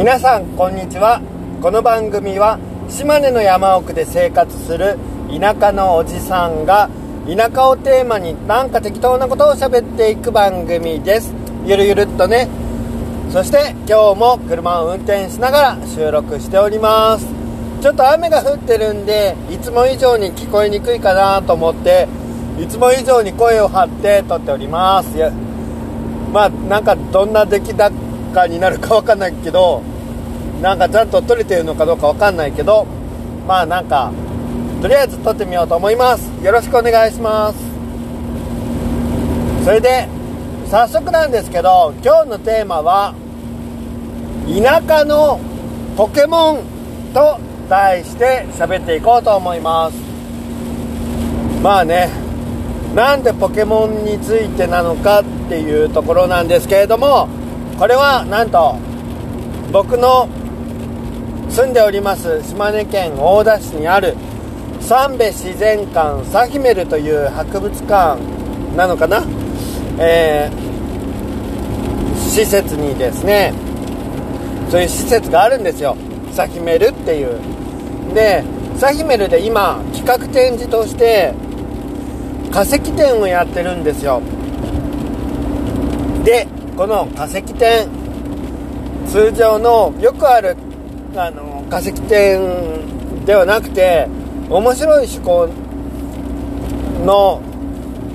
皆さんこんにちは。この番組は島根の山奥で生活する田舎のおじさんが田舎をテーマになんか適当なことを喋っていく番組です。ゆるゆるっとね。そして今日も車を運転しながら収録しております。ちょっと雨が降ってるんでいつも以上に聞こえにくいかなと思っていつも以上に声を張って撮っております。まあなんかどんな出来高になるかわかんないけどなんかちゃんと撮れてるのかどうかわかんないけどまあなんかとりあえず撮ってみようと思います。よろしくお願いします。それで早速なんですけど今日のテーマは田舎のポケモンと題して喋っていこうと思います。まあねなんでポケモンについてなのかっていうところなんですけれどもこれはなんと僕の住んでおります島根県大田市にある三部自然館サヒメルという博物館なのかな、えー、施設にですね。そういう施設があるんですよ。サヒメルっていう。でサヒメルで今企画展示として化石展をやってるんですよ。でこの化石展通常のよくあるあの化石展ではなくて面白い趣向の、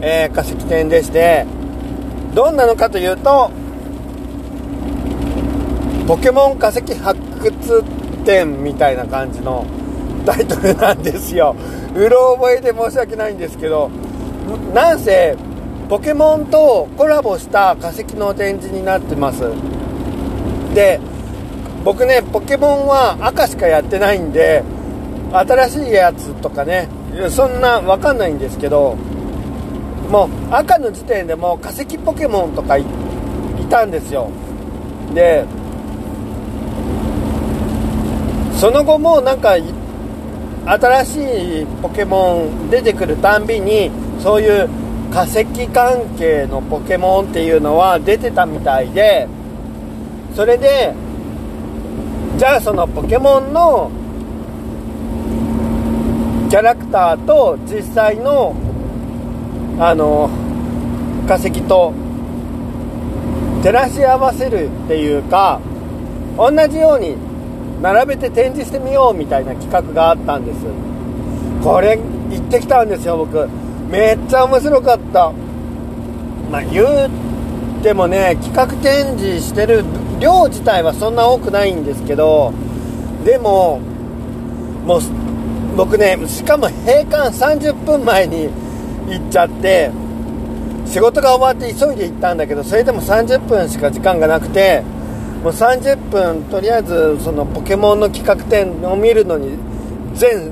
えー、化石展でしてどんなのかというとポケモン化石発掘展みたいな感じの タイトルなんですよ。うろ覚えで申し訳ないんですけどなんせポケモンとコラボした化石の展示になってます。で僕ねポケモンは赤しかやってないんで新しいやつとかねそんな分かんないんですけどもう赤の時点でもう化石ポケモンとかいたんですよ。でその後もなんか新しいポケモン出てくるたんびにそういう化石関係のポケモンっていうのは出てたみたいでそれでじゃあそのポケモンのキャラクターと実際のあの化石と照らし合わせるっていうか同じように並べて展示してみようみたいな企画があったんです。これ行ってきたんですよ僕。めっちゃ面白かった。まあ言うてもね企画展示してる量自体はそんな多くないんですけどでももう僕ねしかも閉館30分前に行っちゃって仕事が終わって急いで行ったんだけどそれでも30分しか時間がなくてもう30分とりあえずそのポケモンの企画展を見るのに全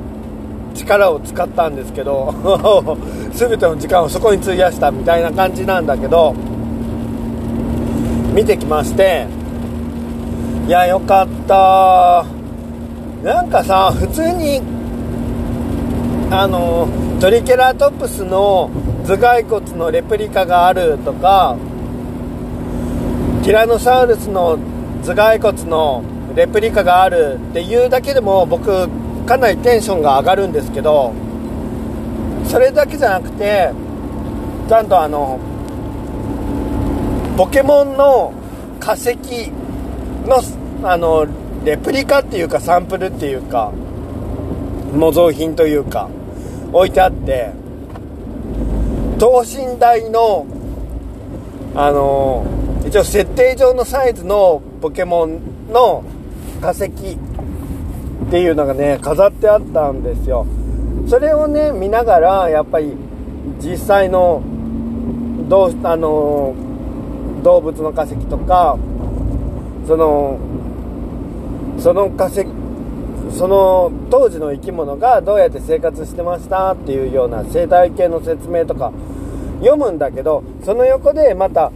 力を使ったんですけど 全ての時間をそこに費やしたみたいな感じなんだけど見てきましていやよかった。なんかさ普通にあのトリケラトプスの頭蓋骨のレプリカがあるとかティラノサウルスの頭蓋骨のレプリカがあるっていうだけでも僕かなりテンションが上がるんですけどそれだけじゃなくてちゃんとあのポケモンの化石のあのレプリカっていうかサンプルっていうか模造品というか置いてあって等身大のあの一応設定上のサイズのポケモンの化石っていうのがね飾ってあったんですよ。それをね見ながらやっぱり実際のどうあの動物の化石とかそのその化石その当時の生き物がどうやって生活してましたっていうような生態系の説明とか読むんだけどその横でまた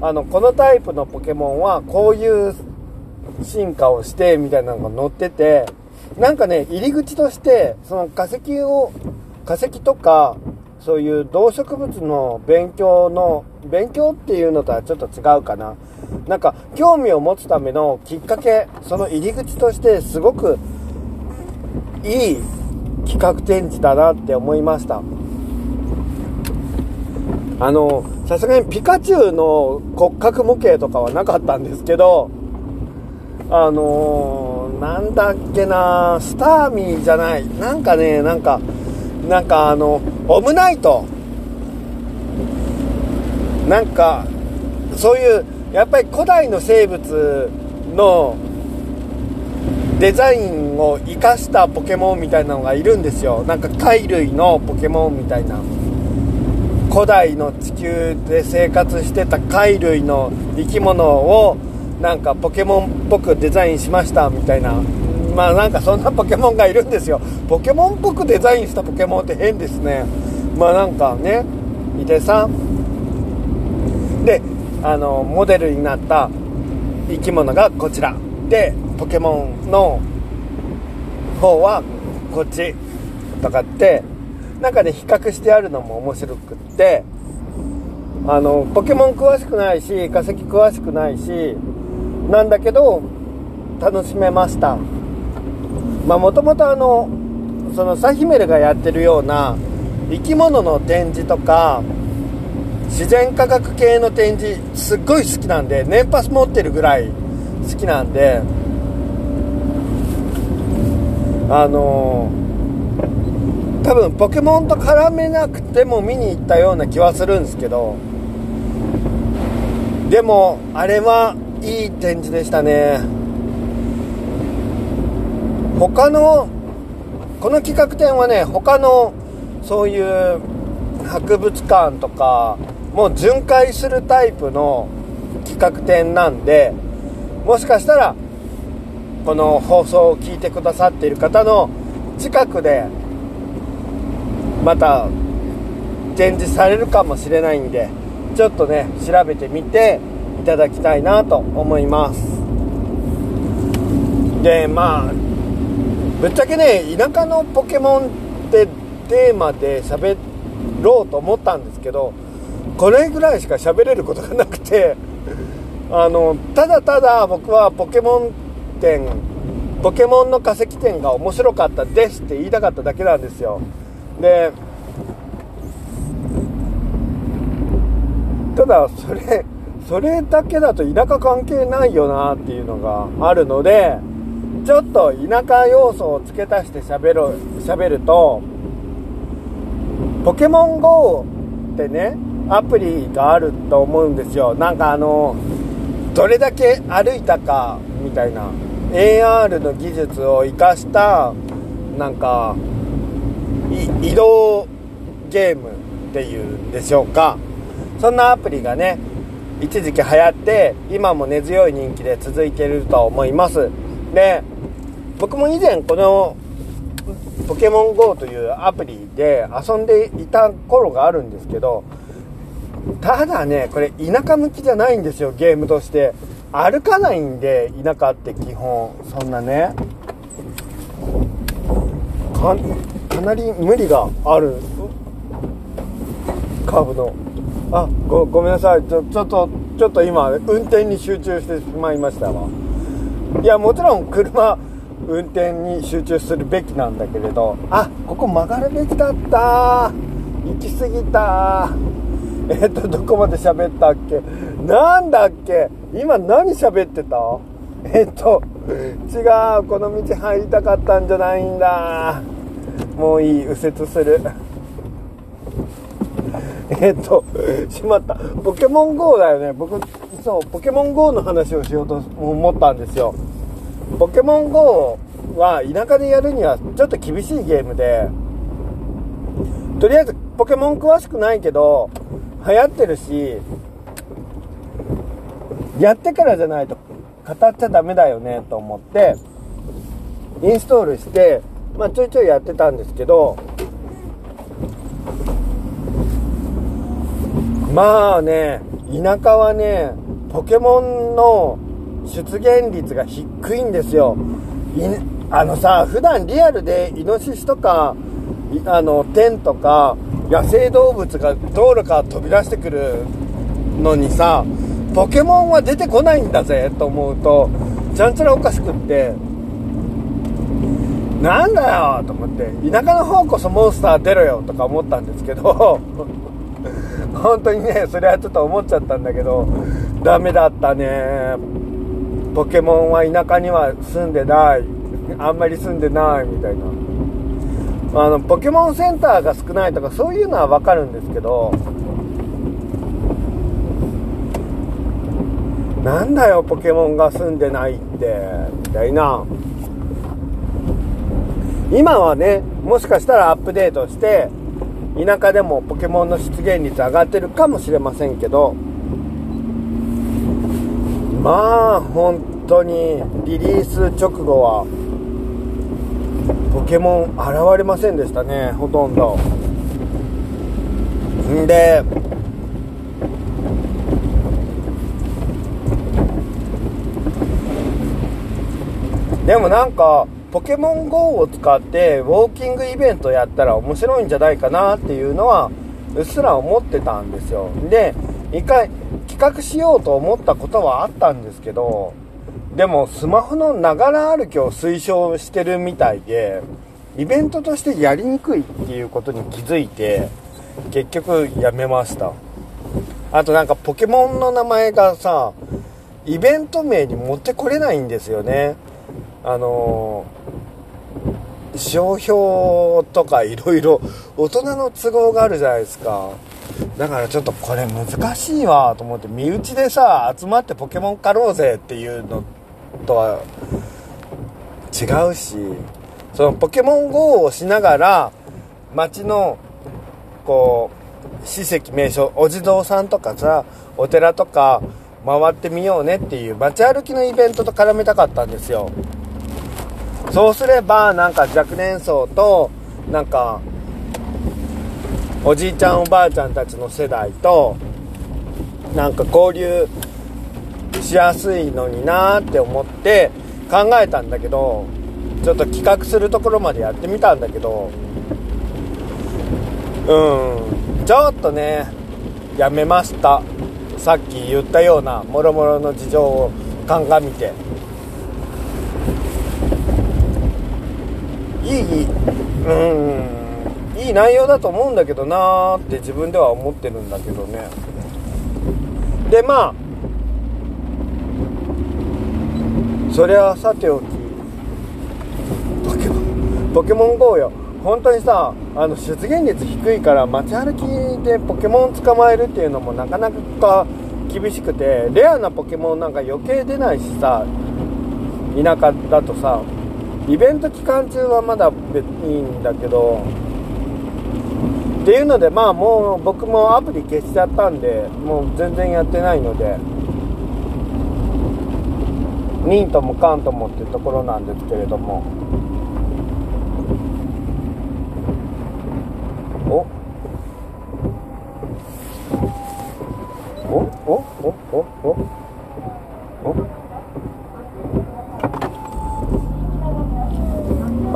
あのこのタイプのポケモンはこういう進化をしてみたいなのが載っててなんかね入り口としてその化石を化石とかそういう動植物の勉強の勉強っていうのとはちょっと違うかな。なんか興味を持つためのきっかけその入り口としてすごくいい企画展示だなって思いました。あのさすがにピカチュウの骨格模型とかはなかったんですけどあのー、なんだっけなスターミーじゃない。なんかねなんかなんかあのオムナイト。なんかそういうやっぱり古代の生物のデザインを生かしたポケモンみたいなのがいるんですよ。なんか貝類のポケモンみたいな。古代の地球で生活してた貝類の生き物をなんかポケモンっぽくデザインしましたみたいな。まあなんかそんな ポケモンがいるんですよ。ポケモンっぽくデザインしたポケモンって変ですね。まあなんかねいてさん。であのモデルになった生き物がこちら。でポケモンの方はこっちとかってなんかね比較してあるのも面白くってあのポケモン詳しくないし化石詳しくないしなんだけど楽しめました。まあもともとあのそのサヒメルがやってるような生き物の展示とか自然科学系の展示すっごい好きなんで年パス持ってるぐらい好きなんであのー、多分ポケモンと絡めなくても見に行ったような気はするんですけどでもあれはいい展示でしたね。他のこの企画展はね他のそういう博物館とかもう巡回するタイプの企画展なんでもしかしたらこの放送を聞いてくださっている方の近くでまた展示されるかもしれないんでちょっとね調べてみていただきたいなと思います。でまあぶっちゃけね田舎のポケモンってテーマで喋ろうと思ったんですけどこれぐらいしか喋れることがなくて あのただただ僕はポケモン展ポケモンの化石展が面白かったですって言いたかっただけなんですよ。でただそれそれだけだと田舎関係ないよなっていうのがあるのでちょっと田舎要素を付け足して喋る喋るとポケモン GO ってねアプリがあると思うんですよ。なんかあのどれだけ歩いたかみたいな AR の技術を生かしたなんか移動ゲームっていうんでしょうか。そんなアプリがね一時期流行って今も根強い人気で続いてると思います。で僕も以前このポケモン GO というアプリで遊んでいた頃があるんですけどただねこれ田舎向きじゃないんですよゲームとして。歩かないんで田舎って基本。そんなね。かかなり無理がある。カーブの。あごごめんなさい。ちょちょっとちょっと今運転に集中してしまいましたわ。いやもちろん車運転に集中するべきなんだけれどあここ曲がるべきだった。行き過ぎた。えっとどこまで喋ったっけ？なんだっけ？今何喋ってた？えっと違うこの道入りたかったんじゃないんだ。もういい右折する。えっとしまった。ポケモン GO だよね。僕そうポケモン GO の話をしようと思ったんですよ。ポケモン GO は田舎でやるにはちょっと厳しいゲームで、とりあえずポケモン詳しくないけど、流行ってるし、やってからじゃないと語っちゃダメだよねと思って、インストールして、まあちょいちょいやってたんですけど、まあね、田舎はね、ポケモンの出現率が低いんですよ。あのさ、普段リアルでイノシシとか、あの、テンとか、野生動物が道路から飛び出してくるのにさポケモンは出てこないんだぜと思うとちゃんちゃらおかしくって。なんだよと思って。田舎の方こそモンスター出ろよとか思ったんですけど。本当にねそれはちょっと思っちゃったんだけど。ダメだったね。ポケモンは田舎には住んでない。あんまり住んでないみたいな。あのポケモンセンターが少ないとかそういうのは分かるんですけどなんだよポケモンが住んでないってみたいな。今はねもしかしたらアップデートして田舎でもポケモンの出現率上がってるかもしれませんけどまあ本当にリリース直後はポケモン現れませんでしたねほとんど。んででもなんかポケモン GO を使ってウォーキングイベントやったら面白いんじゃないかなっていうのはうっすら思ってたんですよ。で一回企画しようと思ったことはあったんですけどでもスマホのながら歩きを推奨してるみたいでイベントとしてやりにくいっていうことに気づいて結局やめました。あとなんかポケモンの名前がさイベント名に持ってこれないんですよね。あの商標とかいろいろ大人の都合があるじゃないですか。だからちょっとこれ難しいわと思って身内でさ集まってポケモン狩ろうぜっていうのとは違うしそのポケモン GO をしながら街のこう史跡名所お地蔵さんとかさお寺とか回ってみようねっていう街歩きのイベントと絡めたかったんですよ。そうすればなんか若年層となんかおじいちゃんおばあちゃんたちの世代となんか交流しやすいのになーって思って考えたんだけどちょっと企画するところまでやってみたんだけどうんちょっとねやめました。さっき言ったようなもろもろの事情を鑑みて。いい？うん。いい内容だと思うんだけどなーって自分では思ってるんだけどね。でまあそれはさておき。ポケモン。ポケモン GO よ。本当にさあの出現率低いから街歩きでポケモン捕まえるっていうのもなかなか厳しくてレアなポケモンなんか余計出ないしさ田舎だとさイベント期間中はまだ別にいいんだけどっていうのでまあもう僕もアプリ消しちゃったんでもう全然やってないのでミントもカントもっていうところなんですけれども。お？お？お？お？お？お？お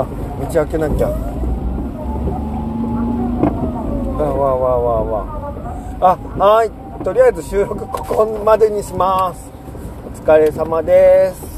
あ道開けなきゃ。わわわわあはい。とりあえず収録ここまでにします。お疲れ様です。